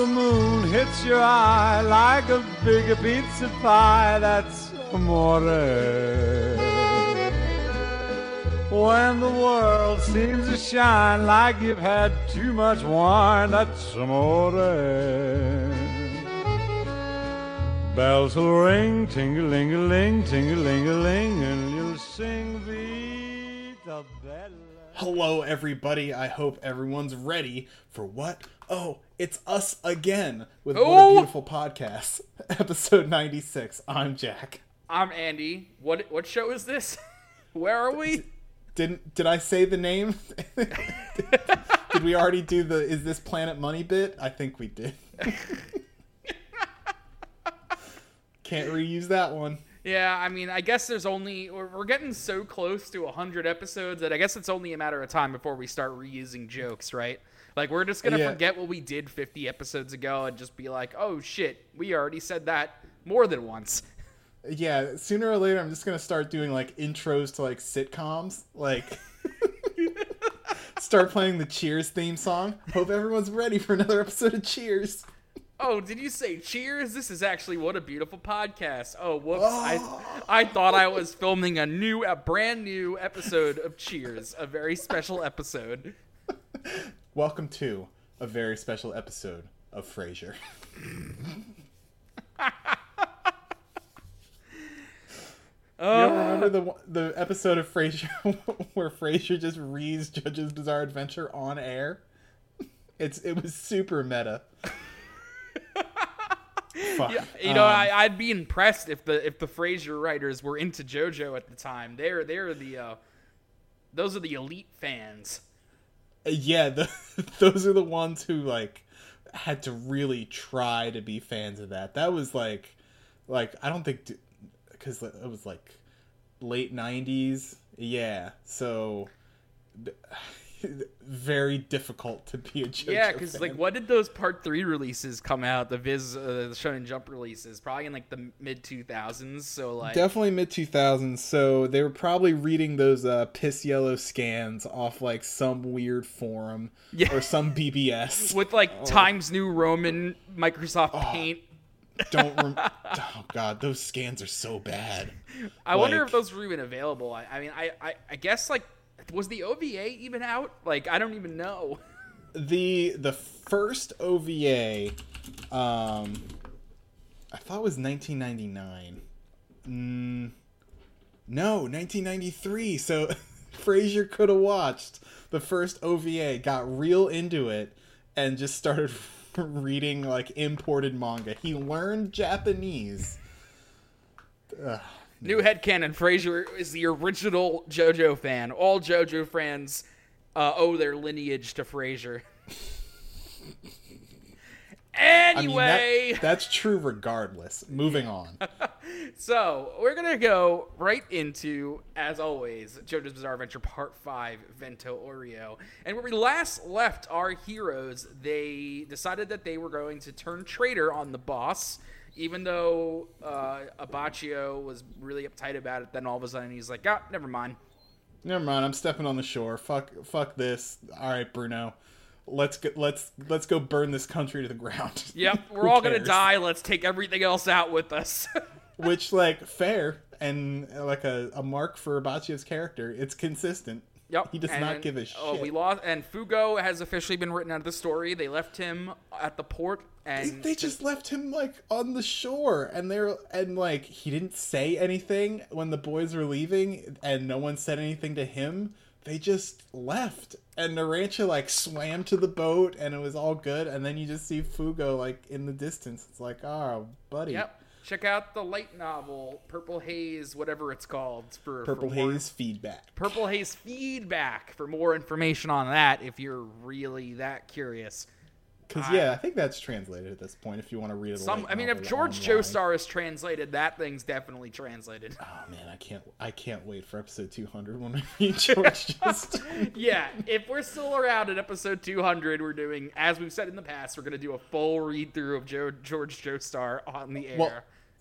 the moon hits your eye like a big pizza pie, that's amore. When the world seems to shine like you've had too much wine, that's amore. Bells will ring, ting-a-ling-a-ling, ting-a-ling-a-ling, and you'll sing Vita Bella. Hello, everybody. I hope everyone's ready for what? Oh, it's us again with What a Oh! Beautiful Podcast, episode 96. I'm Jack. I'm Andy. What what show is this? Where are we? Didn't did I say the name? did we already do the is this Planet Money bit? I think we did. Can't reuse that one. Yeah, I mean, I guess there's only we're, we're getting so close to 100 episodes that I guess it's only a matter of time before we start reusing jokes, right? Like we're just going to Yeah. forget what we did 50 episodes ago and just be like, "Oh shit, we already said that more than once." Yeah, sooner or later I'm just gonna start doing like intros to like sitcoms. Like start playing the Cheers theme song. Hope everyone's ready for another episode of Cheers. Oh, did you say cheers? This is actually what a beautiful podcast. Oh, whoops. Oh. I I thought I was filming a new a brand new episode of Cheers, a very special episode. Welcome to a very special episode of Frasier. You remember the the episode of Frasier where Frasier just reads JoJo's Bizarre Adventure on air? It's it was super meta. Fuck. You know, Um, I, I'd be impressed if the if the Frasier writers were into JoJo at the time. They're they're the uh, those are the elite fans. Yeah, the, those are the ones who like had to really try to be fans of that. That was like, like I don't think because it was like late '90s. Yeah, so very difficult to be a JoJo Yeah, because like, what did those Part Three releases come out? The Viz, uh, the Shonen Jump releases, probably in like the mid two thousands. So like, Definitely mid 2000s, so they were probably reading those uh, piss yellow scans off like some weird forum Yeah. or some BBS. with like Times New Roman, Microsoft Paint. Don't rem- oh god, those scans are so bad. I wonder if those were even available. I, I mean, I, I I guess like was the OVA even out? Like, I don't even know. the the first OVA, um, I thought it was 1999. Mm, no, 1993. So Frasier could have watched the first OVA, got real into it, and just started reading like imported manga. He learned Japanese. Ugh. New headcanon: Frasier is the original JoJo fan. All JoJo fans uh, owe their lineage to Frasier. I mean, anyway, that, that's true regardless. Moving on. so we're gonna go right into, as always, JoJo's Bizarre Adventure Part Five: Vento Aureo. And where we last left our heroes, they decided that they were going to turn traitor on the boss. Even though uh, Abbacchio was really uptight about it, then all of a sudden he's like, "Ah, never mind." Never mind. I'm stepping on the shore. Fuck. Fuck this. All right, Bruno. Let's go. Let's let's go burn this country to the ground. Yep, we're all gonna die. Let's take everything else out with us. Which, like, fair and like a, a mark for Abbacchio's character. It's consistent. Yep. He does and- not give a shit. Oh, we lost, and Fugo has officially been written out of the story. They left him at the port, They, and they just left him like on the shore, and they're and like he didn't say anything when the boys were leaving, and no one said anything to him. They just left, and Narancia like swam to the boat, and it was all good. And then you just see Fugo like in the distance. It's like, oh, buddy. yep. Check out the light novel Purple Haze, whatever it's called, for Purple for Haze feedback. Purple Haze feedback for more information on that if you're really that curious. Because yeah, I think that's translated at this point. If you want to read it, Some, I mean, if George Joestar is translated, that thing's definitely translated. oh man, I can't, I can't wait for episode two hundred when I read George Joestar. yeah, if we're still around at episode 200, we're doing, as we've said in the past, we're going to do a full read through of Joe, George Joestar on the air. well,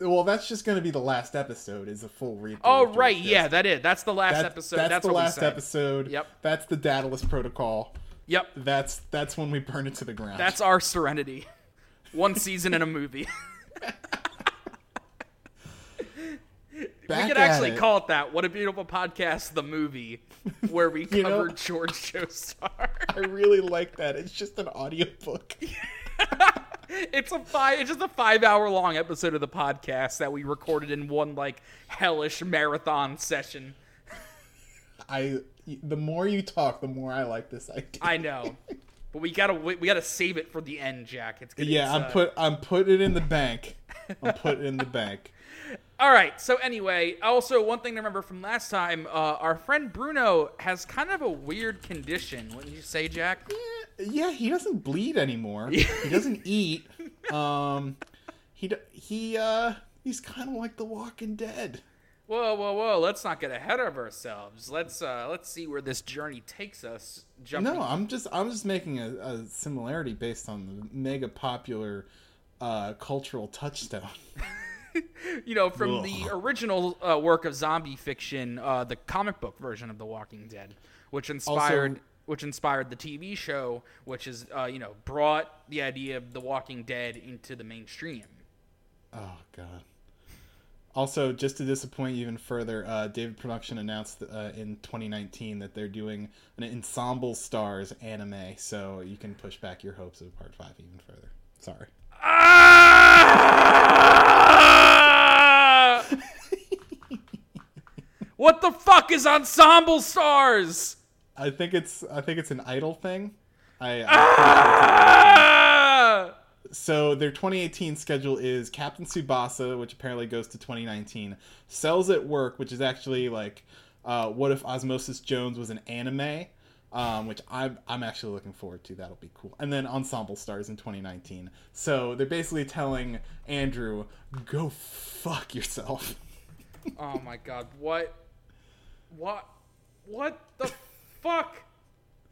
well, that's just going to be the last episode. Is a full read. Through. Oh, right, yeah, that is. That's the last That- episode. That's, That's, the last episode. Yep. That's the Daedalus Protocol. Yep, That's that's when we burn it to the ground. that's our serenity. One season in a movie. Back we could actually it. call it that. What a beautiful podcast, the movie, where we You know- covered George Joestar. I really like that. It's just an audiobook. it's a five. It's just a five-hour long episode of the podcast that we recorded in one like hellish marathon session. I the more you talk, the more I like this idea. I know, but we gotta wait- we gotta save it for the end, Jack. It's gonna, yeah, it's, I'm uh, put I'm putting it in the bank. I'm putting it in the bank. All right. So anyway, also one thing to remember from last time, uh, our friend Bruno has kind of a weird condition. Wouldn't you say, Jack? Yeah, he doesn't bleed anymore. he doesn't eat. Um, he he uh he's kind of like The Walking Dead. Whoa, whoa, whoa! Let's not get ahead of ourselves. Let's uh, let's see where this journey takes us. Jumping. No, I'm just I'm just making a, a similarity based on the mega popular uh, cultural touchstone. you know, from the original uh, work of zombie fiction, uh, the comic book version of The Walking Dead, which inspired Also- which inspired the TV show, which is uh, you know brought the idea of The Walking Dead into the mainstream. Oh god. Also, just to disappoint you even further, uh, David Production announced uh, in 2019 that they're doing an ensemble stars anime, so you can push back your hopes of Part Five even further. Sorry. Ah! what the fuck is Ensemble Stars? I think it's I think it's an idol thing. I, I Ah! So their 2018 schedule is Captain Tsubasa, which apparently goes to 2019. Cells at Work, which is actually like, uh, what if Osmosis Jones was an anime? Um, which I'm I'm actually looking forward to. That'll be cool. And then Ensemble Stars in 2019. So they're basically telling Andrew, go fuck yourself. Oh my god, what? What? What the fuck?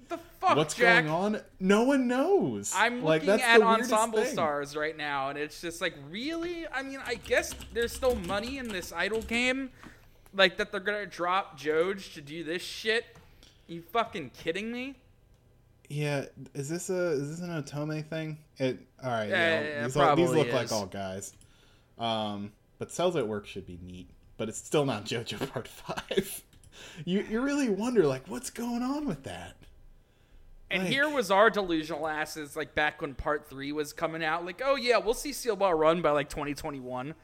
The fuck, What's Jack? going on? No one knows. I'm like, looking at Ensemble thing. Stars right now, and it's just like, really? I mean, I guess there's still money in this idol game, like that they're gonna drop Joj to do this shit. You fucking kidding me? Yeah, is this a is this an Otome thing? It all right. Yeah, Yeah, yeah, yeah, these, all, these look like all guys. Um, but cells at work should be neat, but it's still not JoJo Part Five. you you really wonder like what's going on with that. And Like- here was our delusional asses, like back when Part Three was coming out. Like, oh yeah, we'll see Steel Ball Run by like 2021.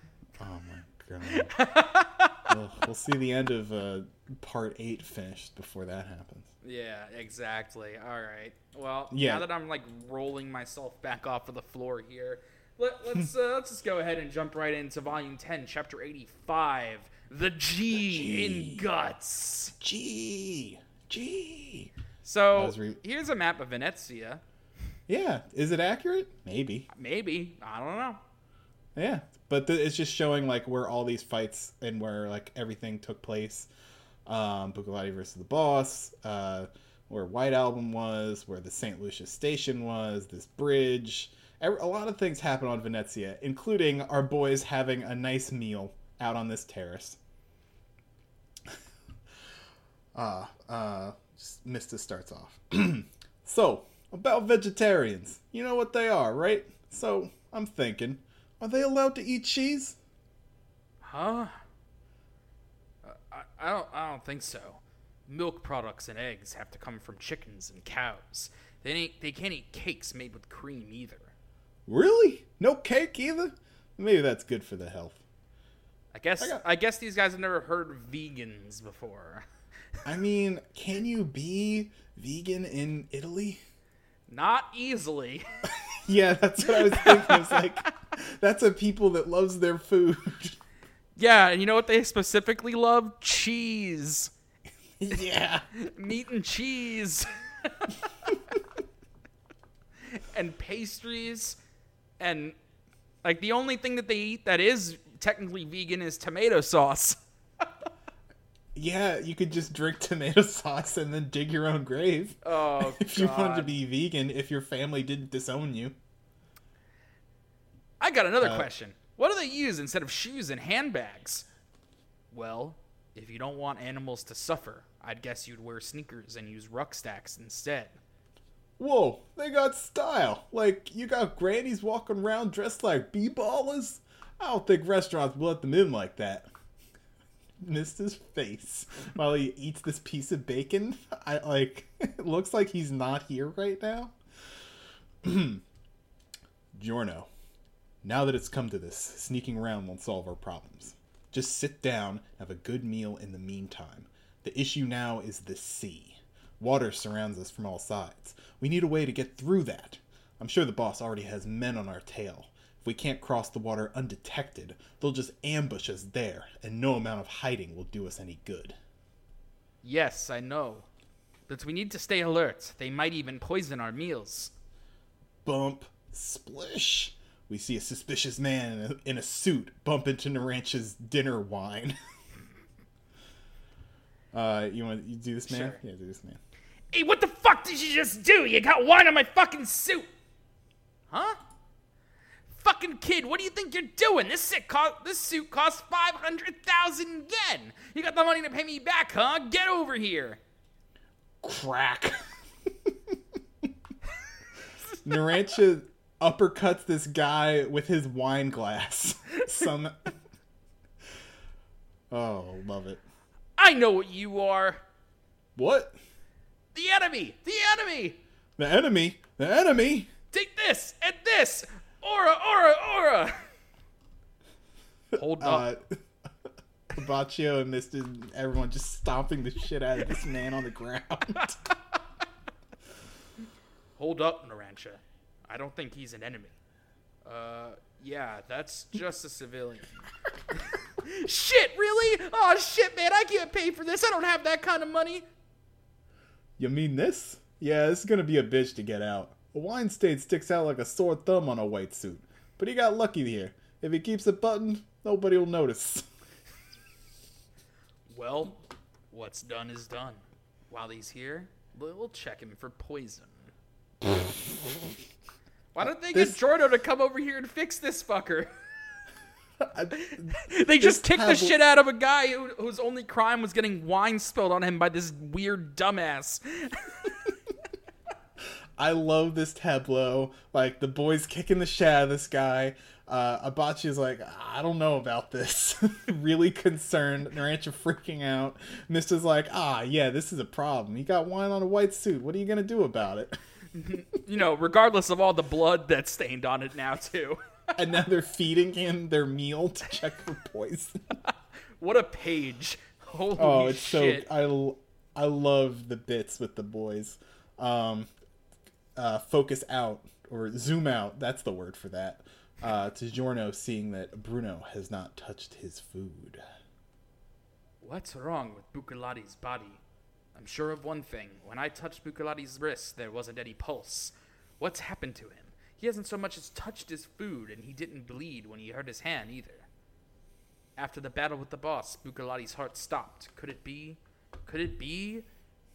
Oh my god. Ugh, we'll see the end of uh, Part Eight finished before that happens. Yeah, exactly. All right. Well, Yeah. now that I'm like rolling myself back off of the floor here, let, let's uh, let's just go ahead and jump right into Volume 10, Chapter 85, The G, in Guts. G. gee. So re- here's a map of Venezia. Yeah, is it accurate? Maybe. Maybe I don't know. Yeah, but th- it's just showing like where all these fights and where like everything took place. Um, Bugatti versus the Boss, uh, where White Album was, where the St. Lucia station was, this bridge. A lot of things happen on Venezia, including our boys having a nice meal out on this terrace. Ah, uh, just Mista starts off. so, about vegetarians. You know what they are, right? So, I'm thinking, are they allowed to eat cheese? Huh? Uh, I, I don't. I don't think so. Milk products and eggs have to come from chickens and cows. They ain't. They can't eat cakes made with cream either. Really? No cake either? Maybe that's good for the health. I guess. I got- I guess these guys have never heard of vegans before. I mean, can you be vegan in Italy? Not easily. Yeah, that's what I was thinking. It's like, that's a people that loves their food. yeah, and you know what they specifically love? Cheese. yeah. Meat and cheese. and pastries. And like the only thing that they eat that is technically vegan is tomato sauce. Yeah, you could just drink tomato sauce and then dig your own grave. Oh, if you wanted to be vegan, if your family didn't disown you. I got another Uh, question. What do they use instead of shoes and handbags? Well, if you don't want animals to suffer, I'd guess you'd wear sneakers and use rucksacks instead. Whoa, they got style. Like, you got grannies walking around dressed like b-ballers? I don't think restaurants will let them in like that. Mista's face while he eats this piece of bacon. I like, it looks like he's not here right now. Giorno, now that it's come to this, sneaking around won't solve our problems. Just sit down, have a good meal in the meantime. The issue now is the sea. Water surrounds us from all sides. We need a way to get through that. I'm sure the boss already has men on our tail. If we can't cross the water undetected, they'll just ambush us there, and no amount of hiding will do us any good. Yes, I know. But we need to stay alert. They might even poison our meals. Bump, splish. We see a suspicious man in a, in a suit bump into Narancia's dinner wine. uh, you want you do this, man? Sure. Yeah, do this, man. Hey, what the fuck did you just do? You got wine on my fucking suit. Huh? Fucking kid, what do you think you're doing? This suit cost this suit costs 500,000 yen. You got the money to pay me back, huh? Get over here. Crack. Narancia uppercuts this guy with his wine glass. Some. Oh, love it. I know what you are. What? The enemy. The enemy. The enemy? The enemy? Take this and this. Aura, aura, aura. Hold up. Uh, Baccio and Mista, everyone just stomping the shit out of this man on the ground. Hold up, Narancia. I don't think he's an enemy. Uh, yeah, that's just a civilian. shit, really? Oh, shit, man, I can't pay for this. I don't have that kind of money. you mean this? Yeah, this is gonna be a bitch to get out. A wine stain sticks out like a sore thumb on a white suit. But he got lucky here. If he keeps it buttoned, nobody will notice. Well, what's done is done. While he's here, we'll check him for poison. Why don't they This- get Giorno to come over here and fix this fucker? I- They just kicked the shit out of a guy who, whose only crime was getting wine spilled on him by this weird dumbass. I love this tableau. Like the boys kicking the shit out of this guy. Uh, Abachi is like, I don't know about this. really concerned. Narancia freaking out. Mista's like, ah, yeah, this is a problem. He got wine on a white suit. What are you gonna do about it? You know, regardless of all the blood that's stained on it now, too. and now they're feeding him their meal to check for poison. What a page. Holy oh, it's shit. so I love the bits with the boys. Um, uh, focus out or zoom out. That's the word for that. Uh, to Giorno seeing that Bruno has not touched his food. What's wrong with Bucciarati's body? I'm sure of one thing. When I touched Bucciarati's wrist, there wasn't any pulse. What's happened to him? He hasn't so much as touched his food, and he didn't bleed when he hurt his hand either. After the battle with the boss, Bucciarati's heart stopped. Could it be? Could it be?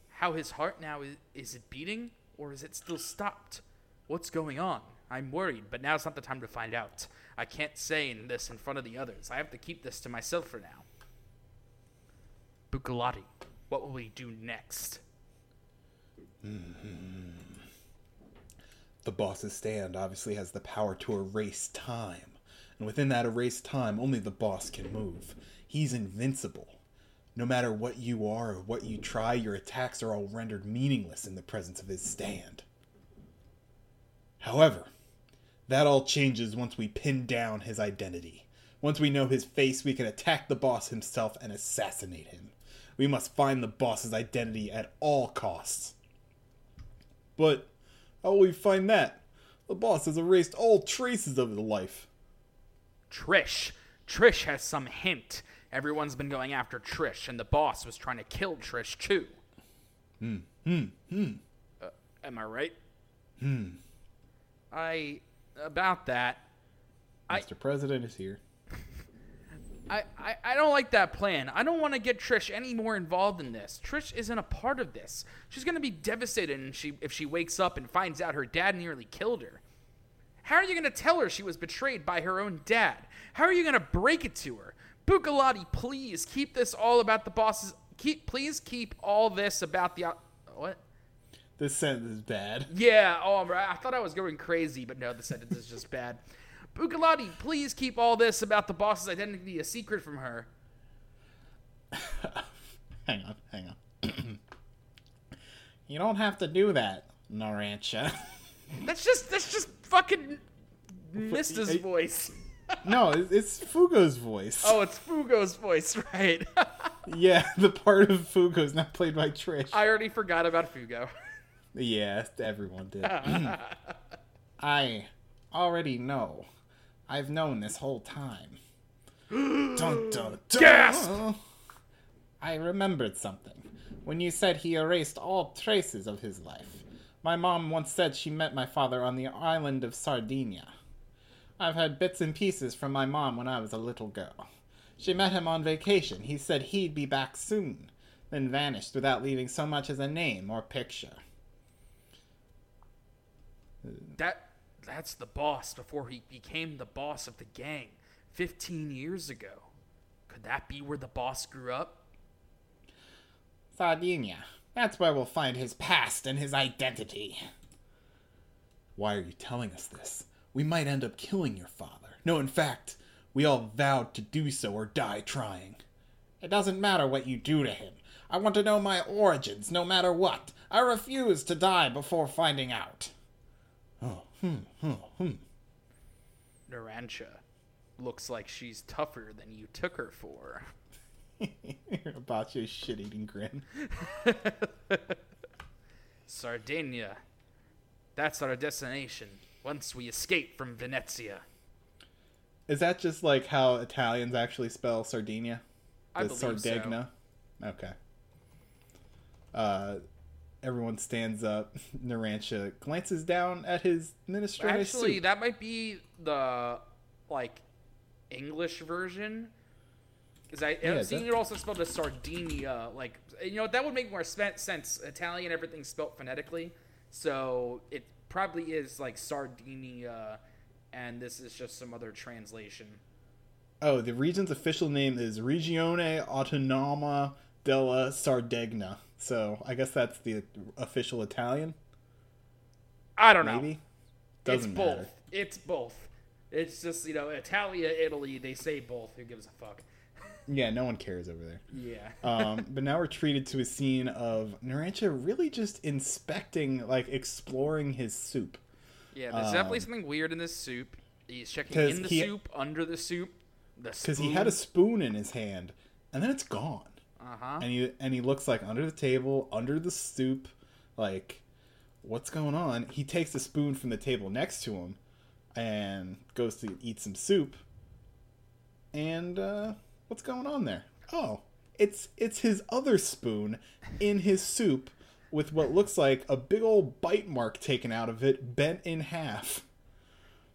How his heart now is, is it beating, or is it still stopped? What's going on? I'm worried, but now's not the time to find out. I can't say this in front of the others. I have to keep this to myself for now. Bucciarati, what will we do next? Mm-hmm. The boss's stand obviously has the power to erase time. And within that erased time, only the boss can move. He's invincible. No matter what you are or what you try, your attacks are all rendered meaningless in the presence of his stand. However, that all changes once we pin down his identity. Once we know his face, we can attack the boss himself and assassinate him. We must find the boss's identity at all costs. But how will we find that? The boss has erased all traces of his life. Trish. Trish has some hint. Everyone's been going after Trish, and the boss was trying to kill Trish too. Hmm. Hmm. Hmm. Uh, am I right? Hmm. I about that. I- Mr. President is here. I, I, I don't like that plan. I don't want to get Trish any more involved in this. Trish isn't a part of this. She's gonna be devastated if she if she wakes up and finds out her dad nearly killed her. How are you gonna tell her she was betrayed by her own dad? How are you gonna break it to her? Bucciarati, please keep this all about the bosses. Keep please keep all this about the what? This sentence is bad. Yeah, oh, right. I thought I was going crazy, but no, the sentence is just bad. Bucciarati, please keep all this about the boss's identity a secret from her. Hang on, hang on. you don't have to do that, Narancia. That's just that's just fucking Mista's voice. No, it's Fugo's voice. Oh, it's Fugo's voice, right? Yeah, the part of Fugo is not played by Trish. I already forgot about Fugo. Yeah, everyone did. I already know. I've known this whole time. dun, dun. Gasp! I remembered something. When you said he erased all traces of his life. My mom once said she met my father on the island of Sardinia. I've had bits and pieces from my mom when I was a little girl. She met him on vacation. He said he'd be back soon, then vanished without leaving so much as a name or picture. That that's the boss before he became the boss of the gang 15 years ago. Could that be where the boss grew up? Sardinia. That's where we'll find his past and his identity. Why are you telling us this? We might end up killing your father. No, in fact, we all vowed to do so or die trying. It doesn't matter what you do to him. I want to know my origins, no matter what. I refuse to die before finding out. Oh, hmm, hmm, hmm. Narancia looks like she's tougher than you took her for. About your shit eating grin. Sardinia. That's our destination once we escape from Venezia. Is that just like how Italians actually spell Sardinia? I believe so. Okay. Uh, everyone stands up. Narancia glances down at his minestrone Actually, soup. that might be the like English version. Because I Yeah, seeing it also spelled as Sardinia. Like you know that would make more sense. Italian, everything's spelled phonetically, so it probably is like Sardinia, and this is just some other translation. Oh, the region's official name is Regione Autonoma della Sardegna. So I guess that's the official Italian. I don't know. Maybe. it's Doesn't both. matter. It's both. It's just you know Italia, Italy. They say both. Who gives a fuck? Yeah, no one cares over there. Yeah. um, but now we're treated to a scene of Narancia really just inspecting, like exploring his soup. Yeah, there's definitely Um, something weird in this soup. He's checking in the he- soup, under the soup, the because he had a spoon in his hand and then it's gone uh huh. and he and he looks like under the table under the soup like what's going on he takes the spoon from the table next to him and goes to eat some soup and uh what's going on there oh it's it's his other spoon in his soup with what looks like a big old bite mark taken out of it bent in half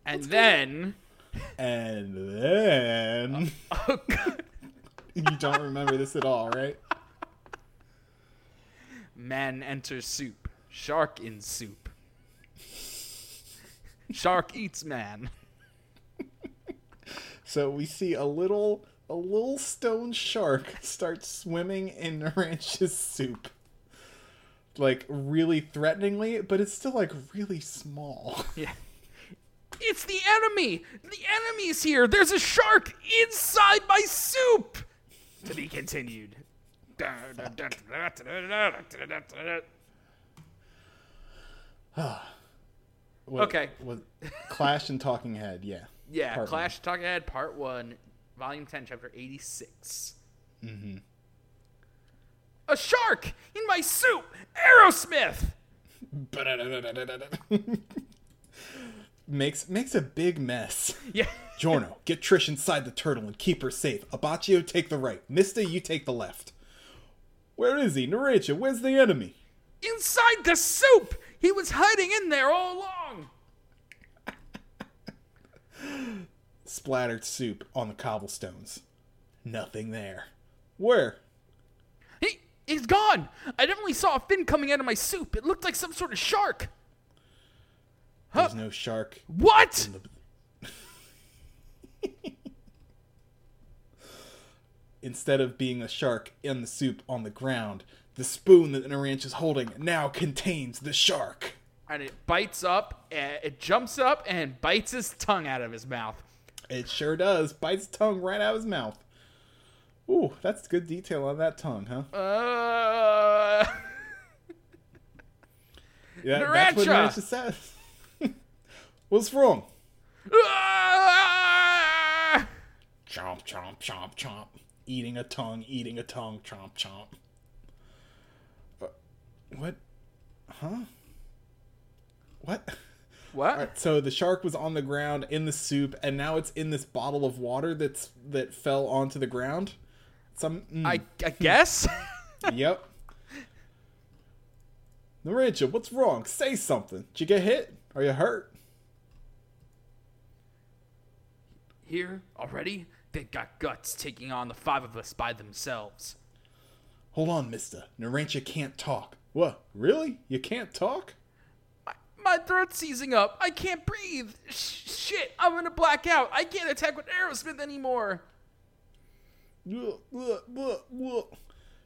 And then, and then oh god, you don't remember this at all right man enters soup. Shark in soup. Shark eats man. So we see a little a little stone shark starts swimming in Narancia's soup. Like really threateningly, but it's still like really small. Yeah. It's the enemy! The enemy's here! There's a shark inside my soup! To be continued. What- Okay. What, Clash and Talking Head, yeah. Yeah, Clash Talking Head Part 1, Volume 10, Chapter 86. Mm-hmm. A shark in my soup! Aerosmith! makes makes a big mess. Yeah. Giorno, get Trish inside the turtle and keep her safe. Abbacchio, take the right. Mista, you take the left. Where is he? Narancia, where's the enemy? Inside the soup! He was hiding in there all along! Splattered soup on the cobblestones. Nothing there. Where? He, he's gone! I definitely saw a fin coming out of my soup. It looked like some sort of shark. There's no shark. What? Instead of being a shark in the soup on the ground, The spoon that Narancia is holding now contains the shark. And it bites up, and it jumps up and bites his tongue out of his mouth. It sure does. Bites tongue right out of his mouth. Ooh, that's good detail on that tongue, huh? Uh, Yeah, that's what! Narancia says. What's wrong? Ah! Chomp, chomp, chomp, chomp. Eating a tongue, eating a tongue, chomp, chomp. Uh, what? Huh? What? What? Alright, so the shark was on the ground in the soup, and now it's in this bottle of water that's that fell onto the ground. Some. mm, I, I guess. yep. Narancia, what's wrong? Say something. Did you get hit? Are you hurt? Here already, they got guts taking on the five of us by themselves. Hold on, Mista. Narancia can't talk. What? Really? You can't talk? My, throat's seizing up. I can't breathe. Sh- shit, I'm gonna black out. I can't attack with Aerosmith anymore.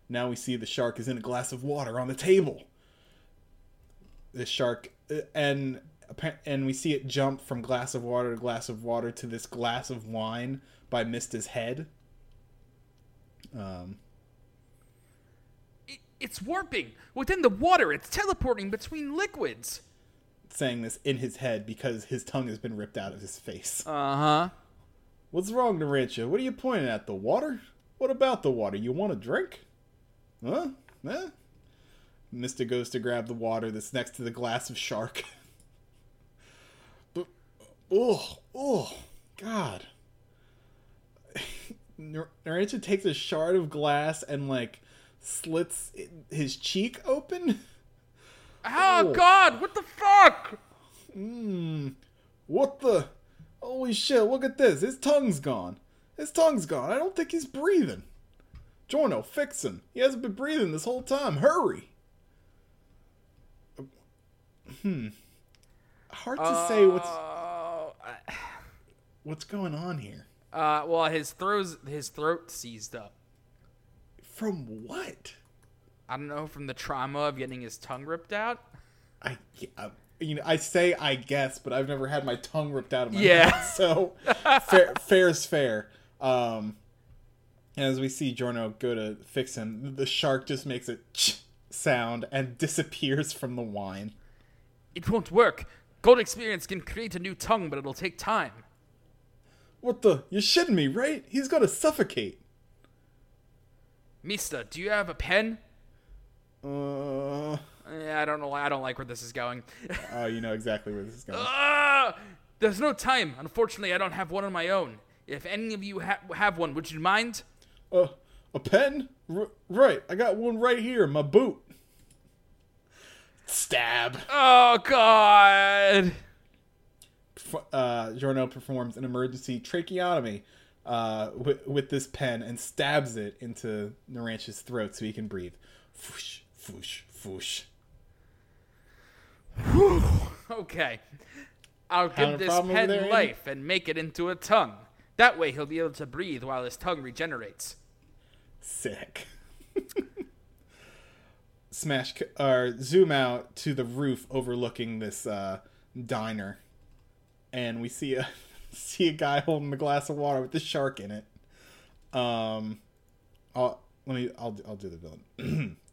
Now we see the shark is in a glass of water on the table. The shark uh, and and we see it jump from glass of water to glass of water to this glass of wine by Mista's head. Um, It, it's warping within the water. It's teleporting between liquids. Saying this in his head because his tongue has been ripped out of his face. Uh huh. What's wrong, Narancia? What are you pointing at? The water? What about the water? You want a drink? Huh? Huh? Mista goes to grab the water that's next to the glass of shark. but, oh, oh, God. Nar- Narancia takes a shard of glass and, like, slits his cheek open. Oh Oh. God! What the fuck? Mmm. What the? Holy shit, look at this. His tongue's gone. His tongue's gone. I don't think he's breathing. Giorno, fix him. He hasn't been breathing this whole time. Hurry. Hmm. Hard to say what's Uh, what's going on here. uh, well, his throat his throat seized up. From what? I don't know from the trauma of getting his tongue ripped out. I uh, you know I say I guess, but I've never had my tongue ripped out of my Yeah. mouth, so fair is fair. Um, as we see Giorno go to fix him, the shark just makes a ch sound and disappears from the wine. It won't work. Gold experience can create a new tongue, but it'll take time. What the? You're shitting me, right? He's gonna suffocate. Mista, do you have a pen? Uh, Eh, I don't know. I don't like where this is going. oh, you know exactly where this is going. Ah! There's no time. Unfortunately, I don't have one on my own. If any of you ha- have one, would you mind? Uh, a pen? R- right, I got one right here in my boot. Stab. Oh God! Uh, Giorno performs an emergency tracheotomy uh, with, with this pen and stabs it into Narancia's throat so he can breathe. Foosh, foosh, foosh. Okay, I'll a give this problem over pen there, Andy? life and make it into a tongue. That way, he'll be able to breathe while his tongue regenerates. Sick. Smash c- or zoom out to the roof overlooking this uh, diner, and we see a see a guy holding a glass of water with the shark in it. Um, I'll let me. I'll I'll do the villain.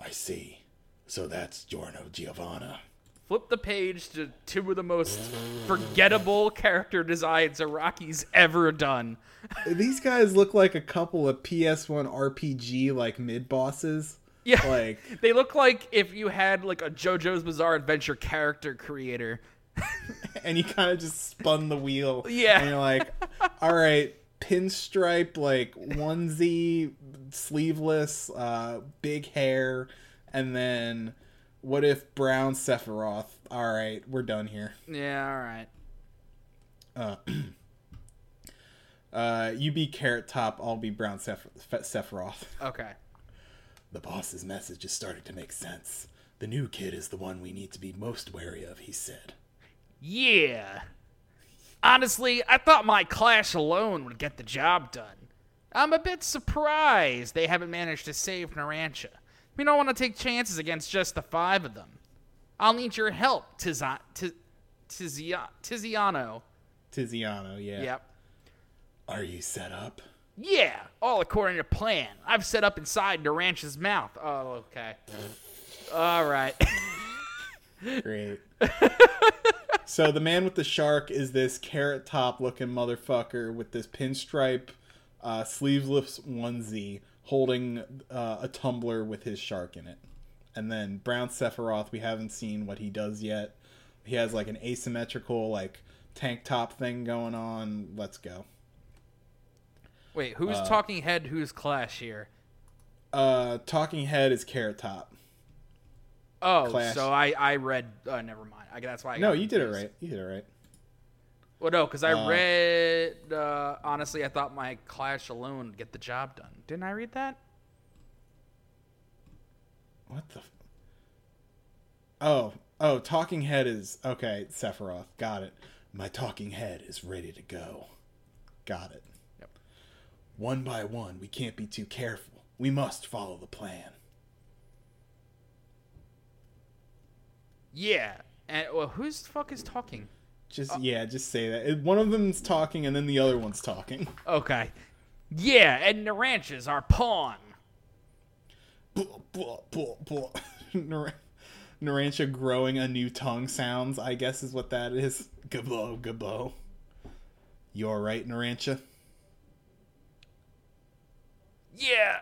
I see. So that's Giorno Giovanna. Flip the page to two of the most forgettable character designs Araki's ever done. These guys look like a couple of PS1 RPG like mid bosses. Yeah, Like they look like if you had like a JoJo's Bizarre Adventure character creator. and you kind of just spun the wheel. Yeah. And you're like, all right, pinstripe, like onesie, sleeveless, uh, big hair, and then what if brown Sephiroth? All right, we're done here. Yeah, all right. Uh, uh, you be Carrot Top, I'll be brown Seph- Sephiroth. Okay. The boss's message is starting to make sense. The new kid is the one we need to be most wary of, he said. Yeah. Honestly, I thought my clash alone would get the job done. I'm a bit surprised they haven't managed to save Narancia. We don't want to take chances against just the five of them. I'll need your help, Tiz- Tiziano. Tiziano, yeah. Yep. Are you set up? Yeah, all according to plan. I've set up inside the mouth. Oh, okay. All right. Great. so the man with the shark is this carrot top looking motherfucker with this pinstripe uh, sleeveless onesie holding uh, a tumbler with his shark in it. And then Brown Sephiroth, we haven't seen what he does yet. He has like an asymmetrical like tank top thing going on. Let's go. Wait, who's talking head? Who's Clash here? Uh, Talking Head is Carrot Top. Oh, Clash. so I I read. Uh, never mind. I that's why. I No, you did it right. You did it right. Well, no, because I Uh, read. Uh, honestly, I thought my Clash alone would get the job done. Didn't I read that? What the? F- oh, oh, talking head is okay. Sephiroth, got it. My talking head is ready to go. Got it. Yep. One by one, we can't be too careful. We must follow the plan. Yeah. And well, who's the fuck is talking? Just uh, yeah, just say that. One of them's talking, and then the other one's talking. Okay. Yeah, and the ranch is our pawn. Blah, blah, blah, blah. Nar- Narancia growing a new tongue sounds, I guess is what that is. Gabo, gabo. You alright, Narancia? Yeah.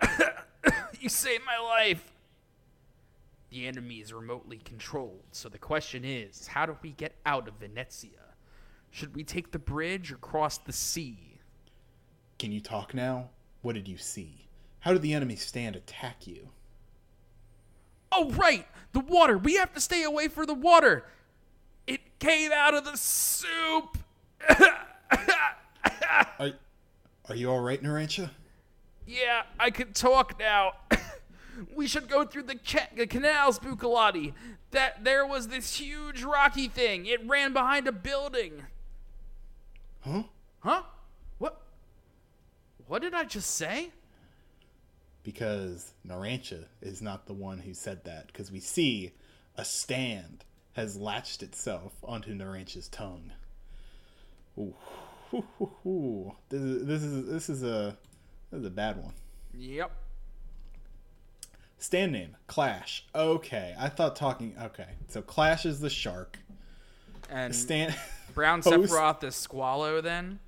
you saved my life. The enemy is remotely controlled, so the question is, how do we get out of Venezia? Should we take the bridge or cross the sea? Can you talk now? What did you see? How did the enemy stand attack you? Oh, right! The water! We have to stay away from the water! It came out of the soup! Are, are you alright, Narancia? Yeah, I can talk now. We should go through the, ca- the canals, Bucciarati. That there was this huge rocky thing. It ran behind a building. Huh? Huh? What? What did I just say? Because Narancia is not the one who said that, because we see a stand has latched itself onto Narancia's tongue. Ooh. This is this is this is a this is a bad one. Yep. Stand name Clash. Okay, I thought talking. Okay, so Clash is the shark. And Stand. Brown host- Sephiroth is Squalo then?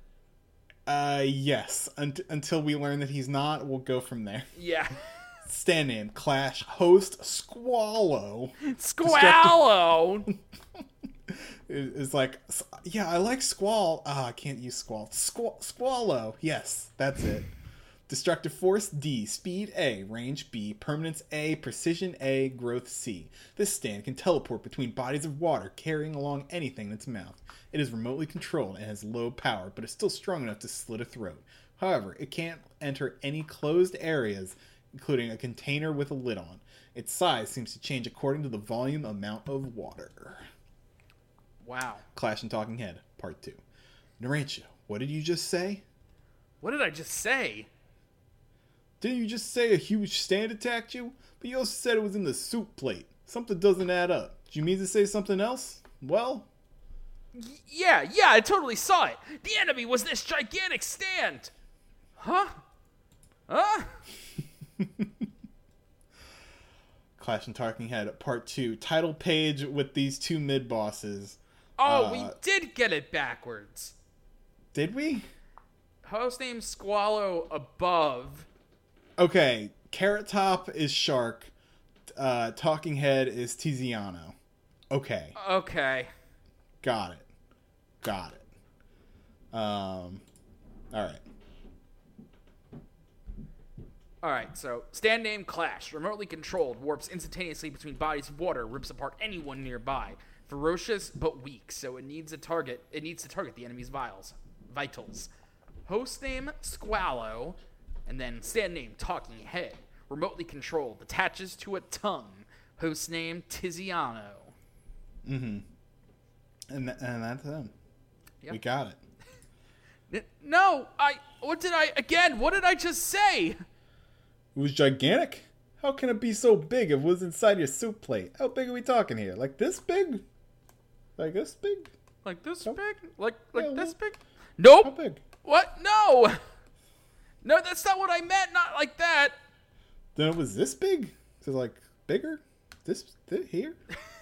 Uh, yes. Unt- until we learn that he's not, we'll go from there. Yeah. Stand name Clash. Host Squalo Squalo! is like, yeah, I like Squall. Ah, I can't use Squall. Squall Squalo. Yes, that's it. Destructive Force D, Speed A, Range B, Permanence A, Precision A, Growth C. This stand can teleport between bodies of water, carrying along anything in its mouth. It is remotely controlled and has low power, but is still strong enough to slit a throat. However, it can't enter any closed areas, including a container with a lid on. Its size seems to change according to the volume amount of water. wow. Clash and Talking Head, Part 2. Narancia, what did you just say? What did I just say? Didn't you just say a huge stand attacked you? But you also said it was in the soup plate. Something doesn't add up. Do you mean to say something else? Well, Yeah, yeah, I totally saw it. The enemy was this gigantic stand. Huh? Huh? Clash and Talking Head, Part 2. Title page with these two mid bosses. Oh, we Uh, did get it backwards. Did we? Host name Squalo above. Okay, Carrot Top is Shark. Uh, Talking Head is Tiziano. Okay, Okay. got it. Got it. Um, alright. Alright, so stand name Clash. Remotely controlled, warps instantaneously between bodies of water, rips apart anyone nearby. Ferocious but weak, so it needs a target. It needs to target the enemy's vials, vitals. Host name Squalo, and then stand name Talking Head. Remotely controlled, attaches to a tongue. Host name Tiziano. Mm-hmm. And, th- and that's him. Yep. We got it. No, I. What did I. Again, what did I just say? It was gigantic. How can it be so big if it was inside your soup plate? How big are we talking here? Like this big? Like this big? Like this Nope. big? Like like Yeah, this well- big? How Nope. big? What? No. No, that's not what I meant. Not like that. Then it was this big? So like bigger? This, this here?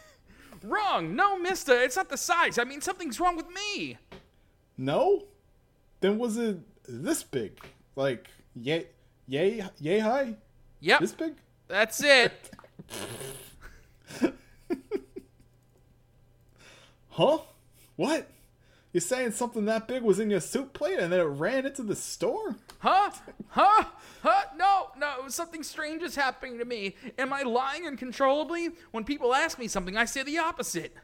Wrong. No, mister. It's not the size. I mean, something's wrong with me. No? Then was it this big? Like yay yay yay high? Yep. This big? That's it. Huh? What? You're saying something that big was in your soup plate and then it ran into the store? Huh? Huh? Huh? No, no, something strange is happening to me. Am I lying uncontrollably? When people ask me something, I say the opposite.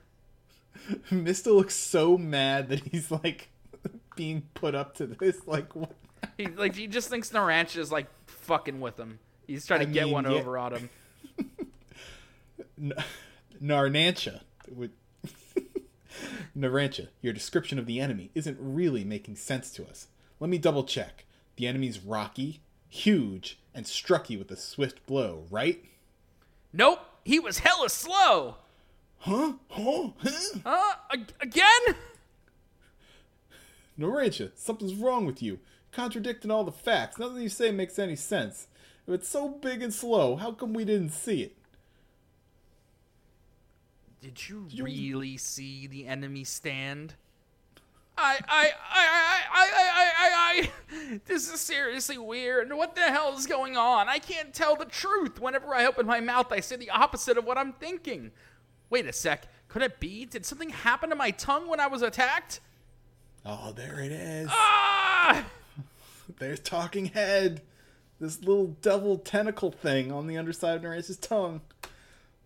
Mista looks so mad that he's like being put up to this. Like what? He like he just thinks Narancia is like fucking with him. He's trying to I get mean, one yeah. over on him. N- Narancia. Narancia, your description of the enemy isn't really making sense to us. Let me double check. The enemy's rocky, huge, and struck you with a swift blow, right? Nope, he was hella slow. Huh? Huh? Huh? Huh? Ag- again? Narancia, something's wrong with you. Contradicting all the facts. Nothing you say makes any sense. If it's so big and slow, how come we didn't see it? Did you you- really see the enemy stand? I, I, I, I, I, I, I, this is seriously weird. What the hell is going on? I can't tell the truth. Whenever I open my mouth, I say the opposite of what I'm thinking. Wait a sec. Could it be? Did something happen to my tongue when I was attacked? Oh, there it is. Ah! There's Talking Head. This little devil tentacle thing on the underside of Nereus' tongue.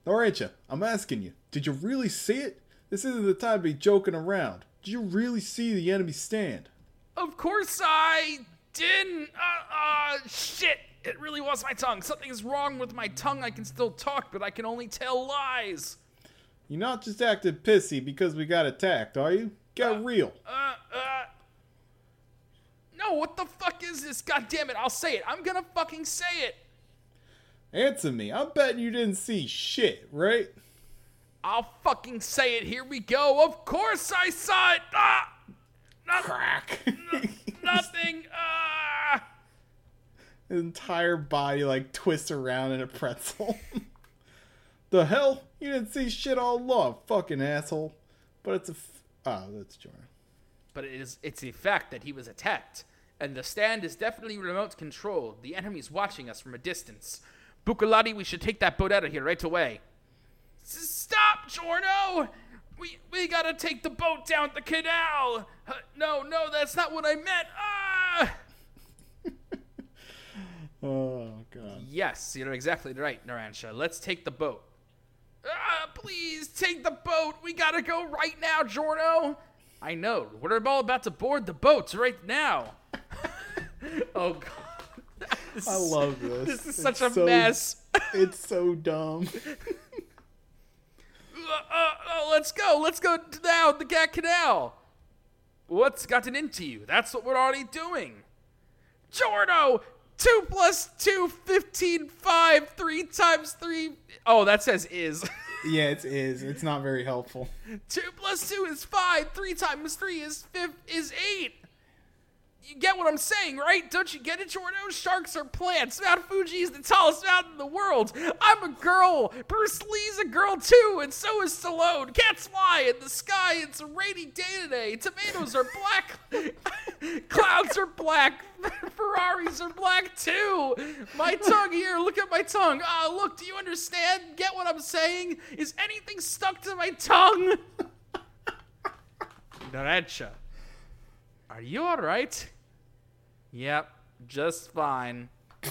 Narancia, I'm asking you, did you really see it? This isn't the time to be joking around. Did you really see the enemy stand? Of course I didn't. Uh, uh, shit. It really was my tongue. Something is wrong with my tongue. I can still talk, but I can only tell lies. You're not just acting pissy because we got attacked, are you? Get real. Uh, uh. No, what the fuck is this? God damn it, I'll say it. I'm gonna fucking say it. Answer me. I'm betting you didn't see shit, right? I'll fucking say it. Here we go. Of course I saw it. Ah! No- Crack. nothing. Ah! His entire body like twists around in a pretzel. the hell? You didn't see shit all along, fucking asshole. But it's a. F- ah, that's Giorno. But it is it's a fact that he was attacked. And the stand is definitely remote controlled. The enemy's watching us from a distance. Bucciarati, we should take that boat out of here right away. Stop, Giorno! We we gotta take the boat down the canal. Uh, no, no, that's not what I meant. Ah! Oh god. Yes, you're exactly right, Narancia. Let's take the boat. Ah, please take the boat. We gotta go right now, Giorno. I know. We're all about to board the boats right now. oh god. This I love this. This is It's such a so- mess. It's so dumb. Uh, uh, uh, let's go. Let's go down the Cat Canal. What's gotten into you? That's what we're already doing. Giorno! 2 plus 2, 15, 5, 3 times 3. Oh, that says is. yeah, it is. It's not very helpful. 2 plus 2 is 5. 3 times 3 is fif- is 8. You get what I'm saying, right? Don't you get it, Giorno? Sharks are plants. Mount Fuji is the tallest mountain in the world. I'm a girl. Bruce Lee's a girl too, and so is Stallone. Cats fly in the sky. It's a rainy day today. Tomatoes are black. Clouds are black. Ferraris are black too. My tongue here. Look at my tongue. Ah, look. Do you understand? Get what I'm saying? Is anything stuck to my tongue? Narancia. Are you alright? Yep, just fine.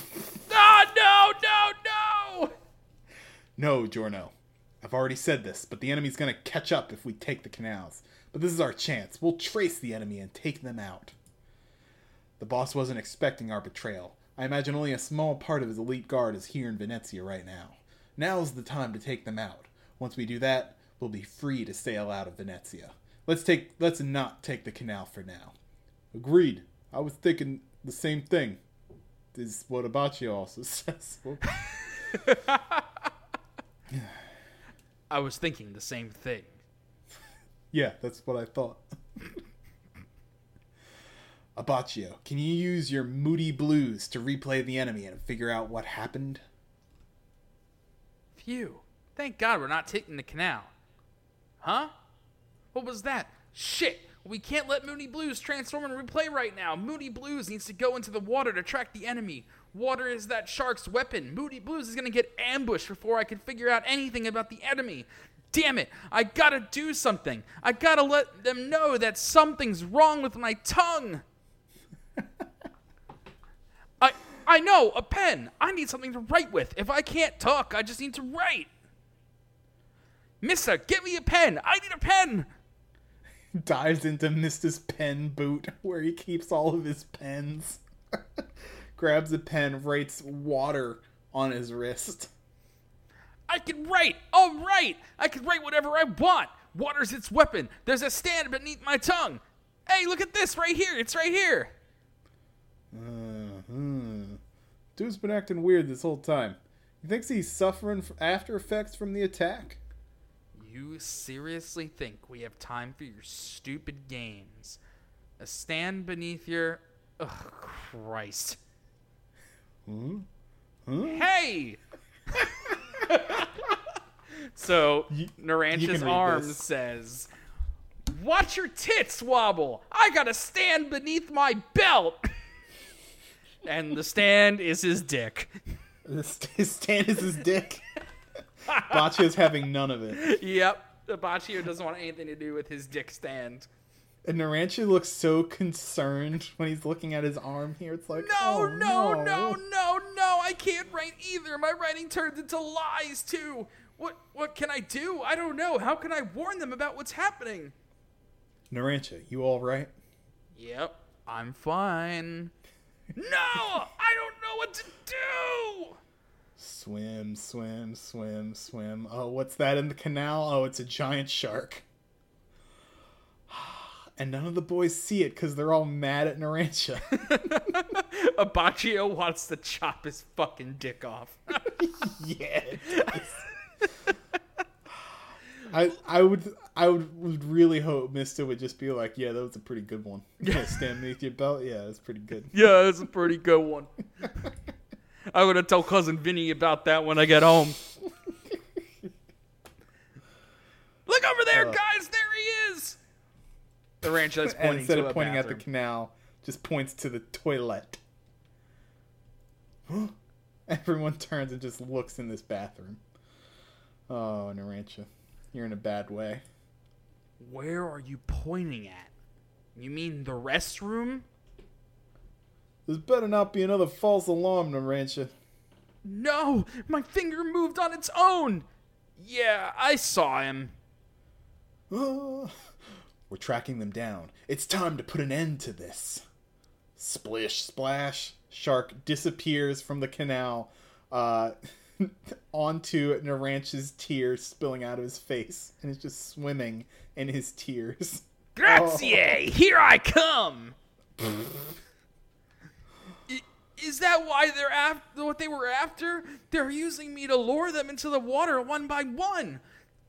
Ah, no, no, no! No, Giorno. I've already said this, but the enemy's gonna catch up if we take the canals. But this is our chance. We'll trace the enemy and take them out. The boss wasn't expecting our betrayal. I imagine only a small part of his elite guard is here in Venezia right now. Now's the time to take them out. Once we do that, we'll be free to sail out of Venezia. Let's take let's not take the canal for now. Agreed. I was thinking the same thing. Is what Abbacchio also says. I was thinking the same thing. Yeah, that's what I thought. Abbacchio, can you use your Moody Blues to replay the enemy and figure out what happened? Phew. Thank God we're not taking the canal. Huh? What was that? Shit! We can't let Moody Blues transform and replay right now. Moody Blues needs to go into the water to track the enemy. Water is that shark's weapon. Moody Blues is gonna get ambushed before I can figure out anything about the enemy. Damn it! I gotta do something. I gotta let them know that something's wrong with my tongue. I I know a pen. I need something to write with. If I can't talk, I just need to write. Mista, get me a pen. I need a pen. Dives into Mista's pen boot where he keeps all of his pens. Grabs a pen, writes water on his wrist. I can write. All right. I can write whatever I want. Water's its weapon. There's a stand beneath my tongue. Hey, look at this right here. It's right here. Uh-huh. Dude's been acting weird this whole time. He thinks he's suffering after effects from the attack? You seriously think we have time for your stupid games? A stand beneath your. Ugh, Christ. Huh? Huh? Hey! so, You- you Narancia's can read arm this. says, Watch your tits wobble! I gotta stand beneath my belt! and the stand is his dick. His stand is his dick. Baccia's having none of it. Yep. Baccio doesn't want anything to do with his dick stand. And Narancia looks so concerned when he's looking at his arm here. It's like, No, oh, no, no, no, no! I can't write either. My writing turns into lies too. What what can I do? I don't know. How can I warn them about what's happening? Narancia, you all right? Yep, I'm fine. No, I don't know what to do. Swim, swim, swim, swim. Oh, what's that in the canal? Oh, it's a giant shark. And none of the boys see it because they're all mad at Narancia. Abbacchio wants to chop his fucking dick off. yeah. I I would I would, would really hope Mista would just be like, yeah, that was a pretty good one. Yeah, stand beneath your belt. Yeah, that's pretty good. yeah, that's a pretty good one. I'm gonna tell cousin Vinny about that when I get home. Look over there, Uh. guys! There he is. The ranch is pointing instead to of a pointing at the canal, just points to the toilet. Everyone turns and just looks in this bathroom. Oh, Narancia, you're in a bad way. Where are you pointing at? You mean the restroom? There's better not be another false alarm, Narancia. No, my finger moved on its own. Yeah, I saw him. We're tracking them down. It's time to put an end to this. Splish, splash. Shark disappears from the canal uh, onto Narancia's tears spilling out of his face and is just swimming in his tears. Grazie! Here I come. Is that why they're after what they were after? They're using me to lure them into the water one by one.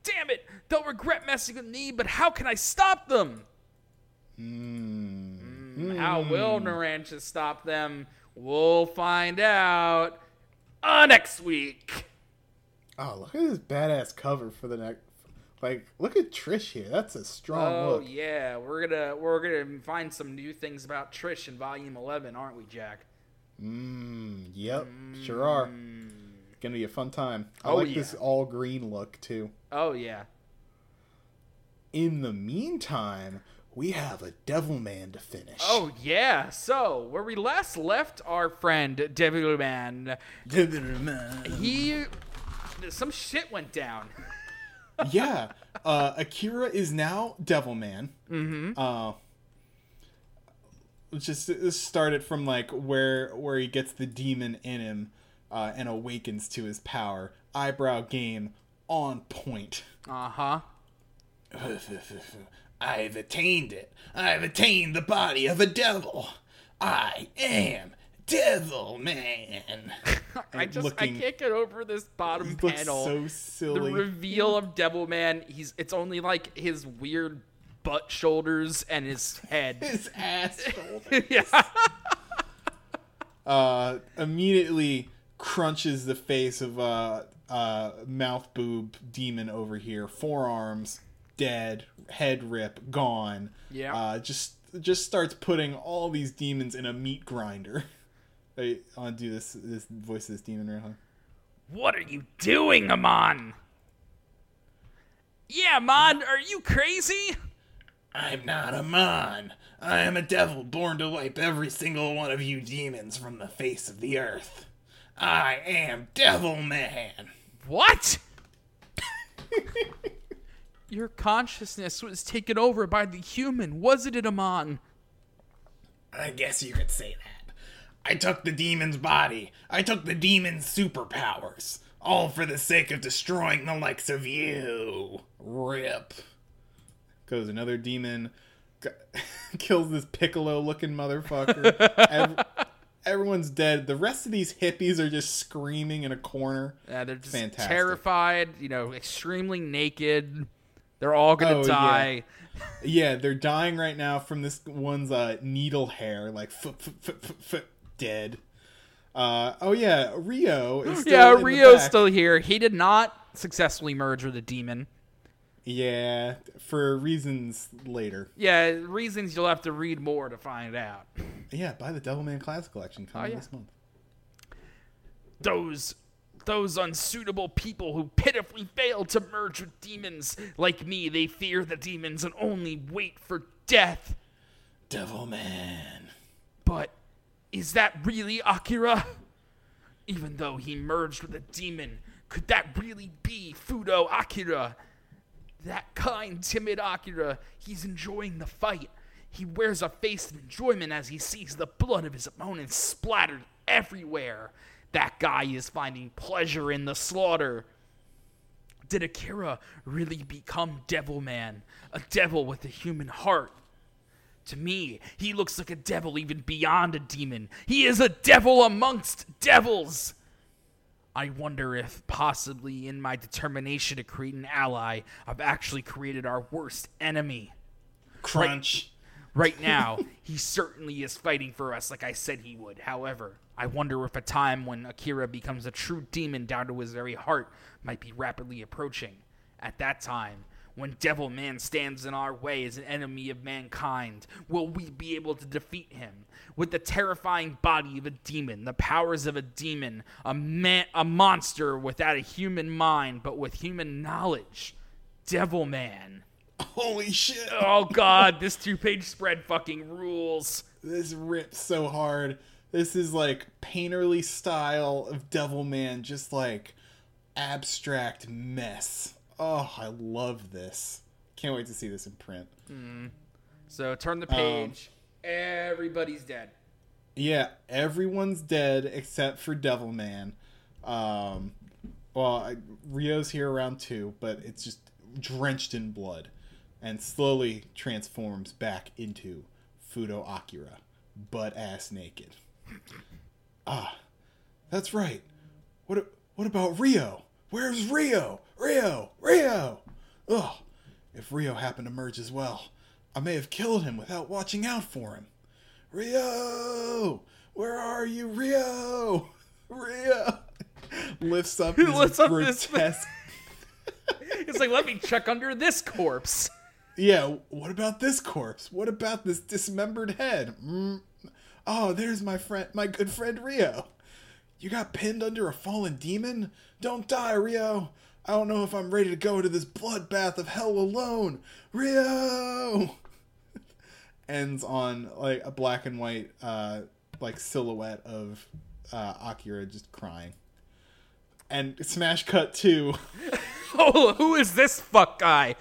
Damn it! They'll regret messing with me, but how can I stop them? Mm. How will Narancia stop them? We'll find out uh, next week. Oh, look at this badass cover for the next. Like, look at Trish here. That's a strong look Oh look. yeah, we're gonna we're gonna find some new things about Trish in Volume Eleven, aren't we, Jack? Mmm. Yep. Sure are. Gonna be a fun time. I Oh, like yeah. this all green look too. Oh yeah. In the meantime, we have a Devilman to finish. Oh yeah. So where we last left our friend Devilman, Devilman. he some shit went down. yeah. Uh, Akira is now Devilman. Mm-hmm. Uh, just this started from like where where he gets the demon in him uh, and awakens to his power. Eyebrow game on point. Uh huh. I've attained it. I've attained the body of a devil. I am Devil Man. I just looking- I can't get over this bottom panel. so the reveal of Devil Man, he's it's only like his weird butt shoulders and his head. His ass shoulder. yeah. uh, immediately crunches the face of uh, uh, mouth boob demon over here. Forearms dead, head rip gone. Yeah. Uh, just just starts putting all these demons in a meat grinder. I want to do this this voice of this demon right here. What are you doing, Amon? Yeah, Amon, are you crazy? I'm not a man. I am a devil born to wipe every single one of you demons from the face of the earth. I am Devil Man. What? Your consciousness was taken over by the human, wasn't it, Amon? I guess you could say that. I took the demon's body. I took the demon's superpowers. All for the sake of destroying the likes of you. Rip. Goes another demon, g- kills this piccolo looking motherfucker. Ev- everyone's dead. The rest of these hippies are just screaming in a corner. Yeah, they're just Fantastic. terrified, you know, extremely naked. They're all gonna Oh, die. Yeah, they're dying right now from this one's uh, needle hair, like foot, foot, foot, dead. Uh, oh yeah, Ryo is still Yeah, Ryo's back. still here. He did not successfully merge with a demon. Yeah, for reasons later. Yeah, reasons you'll have to read more to find out. Yeah, buy the Devilman Classic Collection coming Oh, yeah. this month. Those those unsuitable people who pitifully fail to merge with demons. Like me, they fear the demons and only wait for death. Devilman. But is that really Akira? Even though he merged with a demon, could that really be Fudo Akira? That kind, timid Akira, he's enjoying the fight. He wears a face of enjoyment as he sees the blood of his opponent splattered everywhere. That guy is finding pleasure in the slaughter. Did Akira really become Devil Man? A devil with a human heart? To me, he looks like a devil even beyond a demon. He is a devil amongst devils. I wonder if, possibly in my determination to create an ally, I've actually created our worst enemy. Crunch. Right now, he certainly is fighting for us like I said he would. However, I wonder if a time when Akira becomes a true demon down to his very heart might be rapidly approaching. At that time, when Devil Man stands in our way as an enemy of mankind, will we be able to defeat him? With the terrifying body of a demon, the powers of a demon, a man, a monster without a human mind but with human knowledge, Devil Man. Holy shit. Oh god, this two-page spread fucking rules. This rips so hard. This is like painterly style of Devilman, just like abstract mess. Oh, I love this. Can't wait to see this in print. So turn the page. Everybody's dead. Yeah, everyone's dead except for Devilman. Um, well, I, Ryo's here around two, but it's just drenched in blood and slowly transforms back into Fudo Akira, butt ass naked. Ah, that's right. What what about Ryo? Where's Ryo? Ryo, Ryo. Ugh. If Ryo happened to merge as well, I may have killed him without watching out for him. Ryo, where are you, Ryo? Ryo lifts up his lifts up grotesque. It's like, let me check under this corpse. Yeah, what about this corpse? What about this dismembered head? Mm. Oh, there's my friend, my good friend Ryo. You got pinned under a fallen demon? Don't die, Ryo. I don't know if I'm ready to go to this bloodbath of hell alone. Ryo ends on like a black and white uh like silhouette of uh Akira just crying. And smash cut to Oh, who is this fuck guy?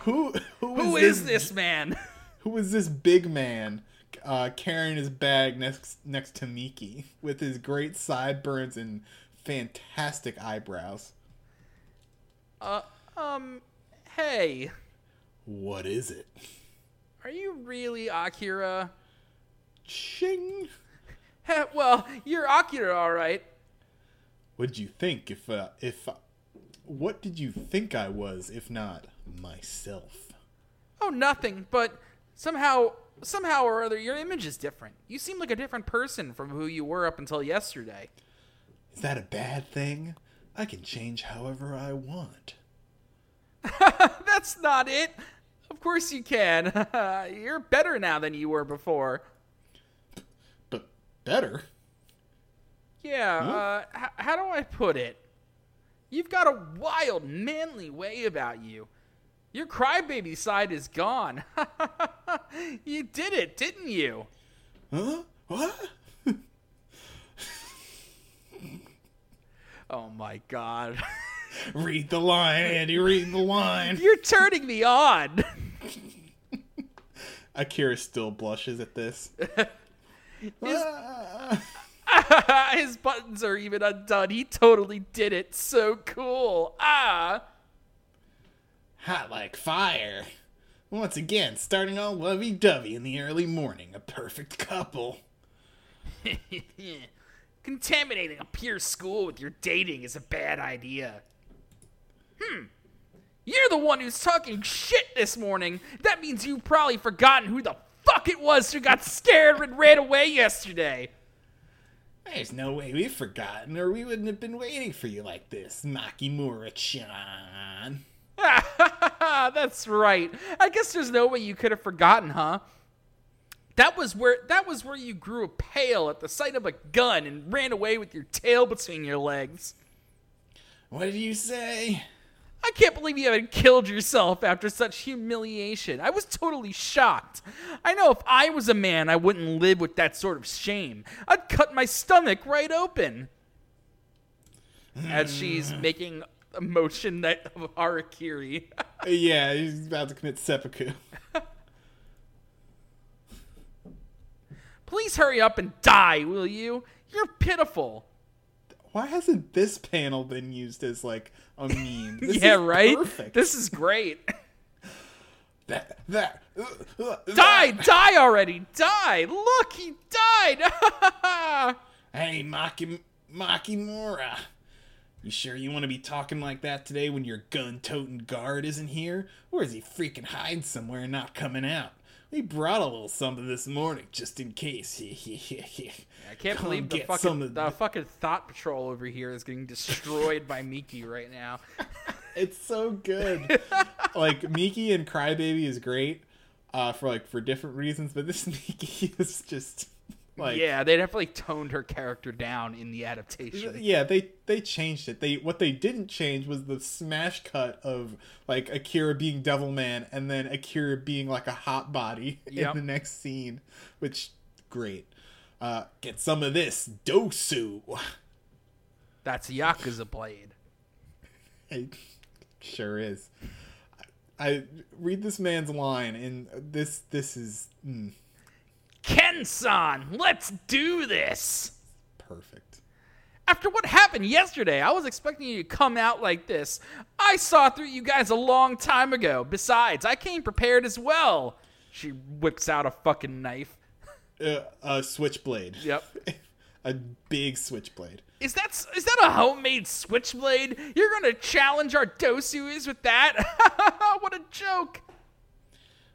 who who Who is is this man? Who is this big man uh, carrying his bag next next to Miki with his great sideburns and fantastic eyebrows? Uh, um, hey, What is it? are you really Akira? Ching! well, you're Akira, all right. What'd you think if uh, if uh, what did you think I was if not myself? Oh, nothing. But somehow, somehow or other, your image is different. You seem like a different person from who you were up until yesterday. Is that a bad thing? I can change however I want. That's not it. Of course you can. You're better now than you were before. But better? Yeah, uh, h- how do I put it? You've got a wild, manly way about you. Your crybaby side is gone. you did it, didn't you? Huh? What? Oh my god. read the line, Andy, read the line. You're turning me on. Akira still blushes at this. His, his buttons are even undone. He totally did it. So cool. Ah. Hot like fire. Once again, starting all lovey dovey in the early morning. A perfect couple. Contaminating a pure school with your dating is a bad idea. Hmm. You're the one who's talking shit this morning. That means you've probably forgotten who the fuck it was who got scared and ran away yesterday. There's no way we've forgotten, or we wouldn't have been waiting for you like this, Makimura-chan. That's right. I guess there's no way you could have forgotten, huh? That was where that was where you grew pale at the sight of a gun and ran away with your tail between your legs. What did you say? I can't believe you haven't killed yourself after such humiliation. I was totally shocked. I know if I was a man, I wouldn't live with that sort of shame. I'd cut my stomach right open. As she's hmm. making a motion that of harakiri. Yeah, he's about to commit seppuku. Please hurry up and die, will you? You're pitiful. Why hasn't this panel been used as like a meme? This yeah, is right? Perfect. This is great. that that uh, uh, die, that. die already. Die. Look, he died. Hey, Maki Makimura. You sure you want to be talking like that today when your gun-toting guard isn't here? Or is he freaking hiding somewhere and not coming out? We brought a little something this morning just in case. I can't Come believe the fucking the the- fucking thought patrol over here is getting destroyed by Miki right now. It's so good. like Miki and Crybaby is great uh, for like for different reasons, but this Miki is just like yeah, they definitely toned her character down in the adaptation. Yeah, they they changed it. They what they didn't change was the smash cut of like Akira being Devil Man and then Akira being like a hot body Yep. in the next scene, which great. Uh, get some of this dosu. That's Yakuza Blade. It sure is. I, I read this man's line, and this this is mm, Ken-san, let's do this. perfect. After what happened yesterday, I was expecting you to come out like this. I saw through you guys a long time ago. Besides, I came prepared as well. She whips out a fucking knife. Uh, a switchblade. Yep. a big switchblade. Is that is that a homemade switchblade? You're gonna challenge our dosuis with that? what a joke!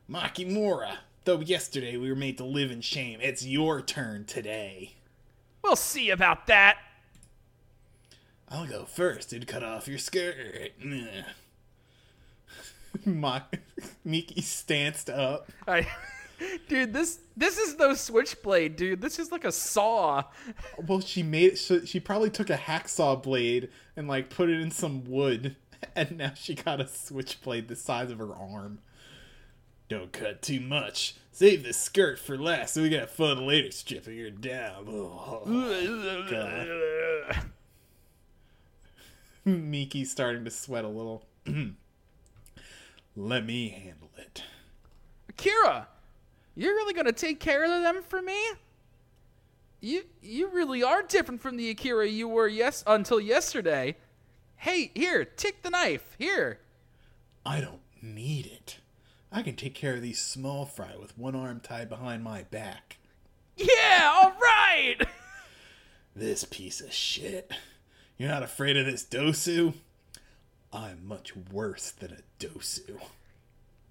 Makimura, though yesterday we were made to live in shame, it's your turn today. We'll see about that. I'll go first and cut off your skirt. Mock Miki stanced up. I, dude, this this is no switchblade, dude. This is like a saw. Well, she made it. So she probably took a hacksaw blade and like put it in some wood, and now she got a switchblade the size of her arm. Don't cut too much. Save the skirt for last, so we got fun later stripping her down. Oh, Miki's starting to sweat a little. Let me handle it. Akira, you're really gonna take care of them for me? You you really are different from the Akira you were yes until yesterday. Hey, here, take the knife. Here. I don't need it. I can take care of these small fry with one arm tied behind my back. Yeah, all right. this piece of shit. You're not afraid of this Dosu? I'm much worse than a Dosu.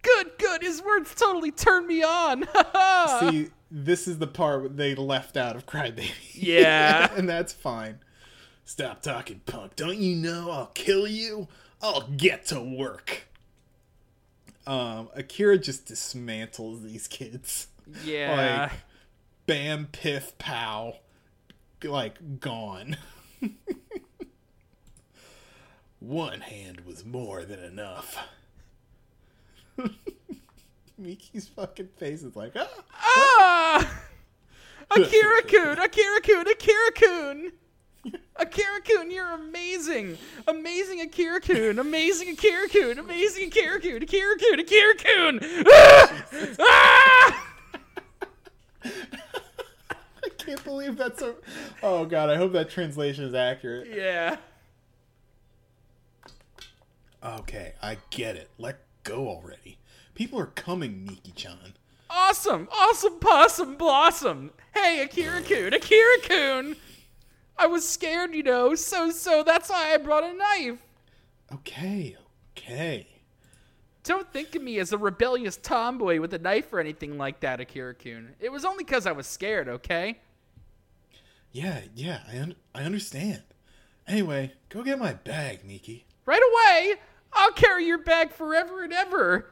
Good, good. His words totally turned me on. See, this is the part they left out of Crybaby. Yeah. and that's fine. Stop talking, punk. Don't you know I'll kill you? I'll get to work. Um, Akira just dismantles these kids. yeah. Like, bam, piff, pow. Like, gone. One hand was more than enough. Miki's fucking face is like, ah! ah! Akira Kun, Akira Kun, Akira Kun. You're amazing. Amazing Akira Kun, amazing Akira Kun, amazing Akira Kun, Akira Kun, Akira Kun. Ah! Ah! I can't believe that's a. Oh god, I hope that translation is accurate. Yeah. Okay, I get it. Let go already. People are coming, Miki-chan. Awesome, awesome possum blossom. Hey, Akira Kun, Akira Kun. I was scared, you know, so so that's why I brought a knife. Okay, okay. Don't think of me as a rebellious tomboy with a knife or anything like that, Akira Kun. It was only because I was scared, okay? Yeah, yeah, I un- I understand. Anyway, go get my bag, Miki. Right away! I'll carry your bag forever and ever.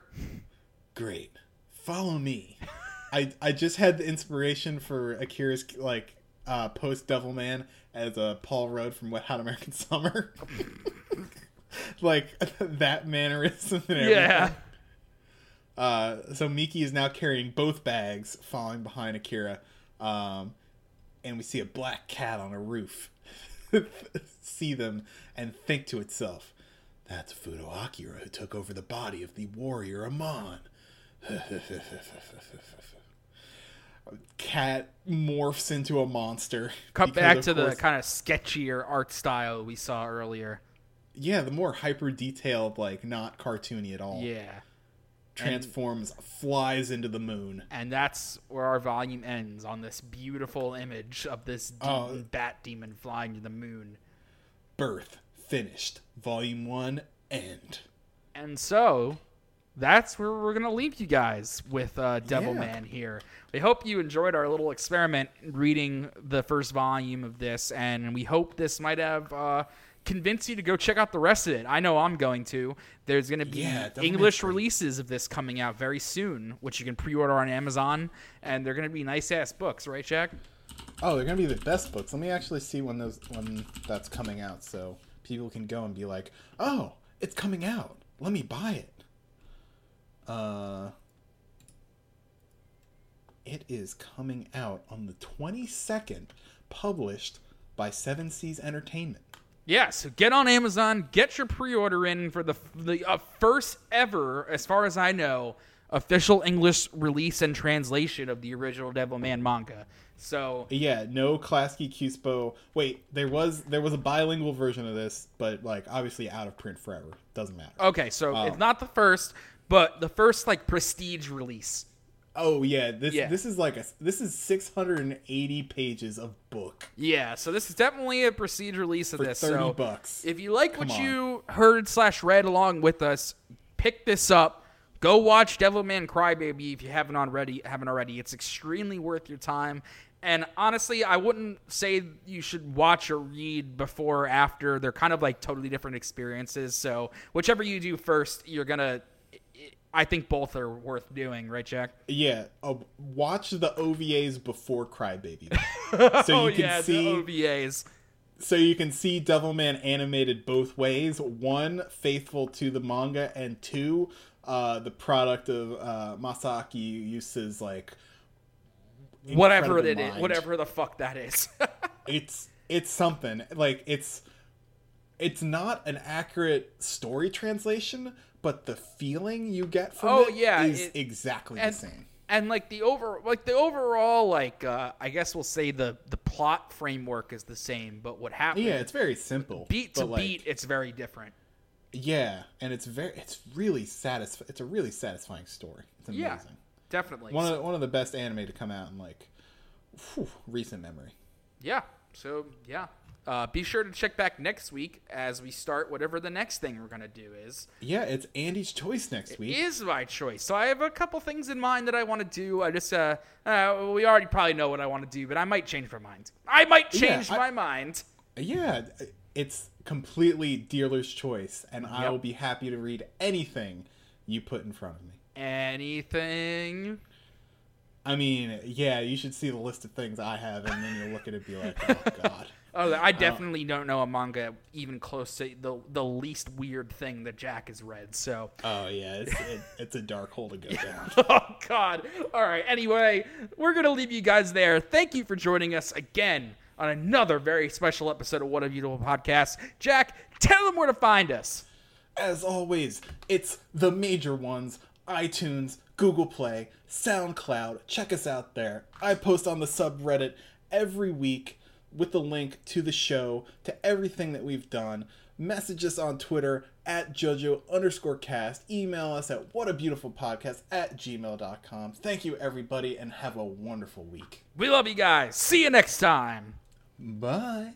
Great. Follow me. I I just had the inspiration for Akira's like uh, post Devilman as a Paul Rudd from Wet Hot American Summer. like that mannerism and everything. Yeah. Uh, so Miki is now carrying both bags, following behind Akira. Um, and we see a black cat on a roof. see them and think to itself, that's Fudo Akira who took over the body of the warrior Amon. Cat morphs into a monster. Cut back to the kind of sketchier art style we saw earlier. yeah, the more hyper detailed, like not cartoony at all. Yeah. Transforms, flies into the moon. And that's where our volume ends on this beautiful image of this Oh. demon, bat demon flying to the moon. Birth finished. Volume one end. And so that's where we're going to leave you guys with uh, Devil Yeah. Man here. We hope you enjoyed our little experiment reading the first volume of this, and we hope this might have uh, convinced you to go check out the rest of it. I know I'm going to. There's going to be Yeah, English releases of this coming out very soon, which you can pre order on Amazon, and they're going to be nice ass books, right, Jack? Oh, they're gonna be the best books. Let me actually see when those when that's coming out, so people can go and be like, "Oh, it's coming out. Let me buy it." Uh, it is coming out on the twenty second, published by Seven Seas Entertainment. Yeah, so get on Amazon, get your pre-order in for the the uh, first ever, as far as I know, official English release and translation of the original Devilman manga. So Yeah, no Klasky Cuspo. Wait, there was there was a bilingual version of this, but like obviously out of print forever. Doesn't matter. okay, so Oh. it's not the first, but the first like prestige release. Oh yeah, this Yeah. this is like a this is 680 pages of book Yeah, so this is definitely a prestige release of for this. 30 so bucks. If you like what on. you heard slash read along with us, pick this up. Go watch Devilman Crybaby if you haven't already. Haven't already. It's extremely worth your time. And honestly, I wouldn't say you should watch or read before or after. They're kind of like totally different experiences. So whichever you do first, you're gonna. I think both are worth doing, right, Jack? yeah, uh, watch the OVAs before Crybaby, so you can Oh, yeah, see the OVAs. so you can see Devilman animated both ways. One faithful to the manga, and two uh, the product of uh, Masaaki Yuasa's like Whatever it is, mind. whatever the fuck that is. it's it's something like it's it's not an accurate story translation but the feeling you get from Oh, it yeah, is it- exactly and, the same. and like the over like the overall like uh i guess we'll say the the plot framework is the same but what happens yeah it's very simple beat to like, beat it's very different. Yeah and it's very it's really satisfying it's a really satisfying story. It's amazing. yeah definitely. One of the, one of the best anime to come out in like whew, recent memory. Yeah So yeah. Uh, be sure to check back next week as we start whatever the next thing we're gonna do is. Yeah, it's Andy's choice next week. Is my choice. So I have a couple things in mind that I want to do. I just uh, uh we already probably know what I want to do, but I might change my mind. I might Yeah, change I- my mind. Yeah, it's completely dealer's choice, and I will be happy to read anything you put in front of me. Anything? I mean, yeah, you should see the list of things I have, and then you'll look at it and be like, oh, God. Oh, I uh, definitely don't know a manga even close to the the least weird thing that Jack has read. So, Oh, yeah, it's, it, it's a dark hole to go down. oh God. All right. Anyway, we're gonna leave you guys there. Thank you for joining us again on another very special episode of What a Beautiful Podcast. Jack, tell them where to find us. As always, it's the major ones iTunes, Google Play, SoundCloud. Check us out there. I post on the subreddit every week with the link to the show, to everything that we've done. Message us on Twitter at JoJo underscore cast. Email us at whatabeautifulpodcast at gmail.com. Thank you, everybody, and have a wonderful week. We love you guys. See you next time. Bye.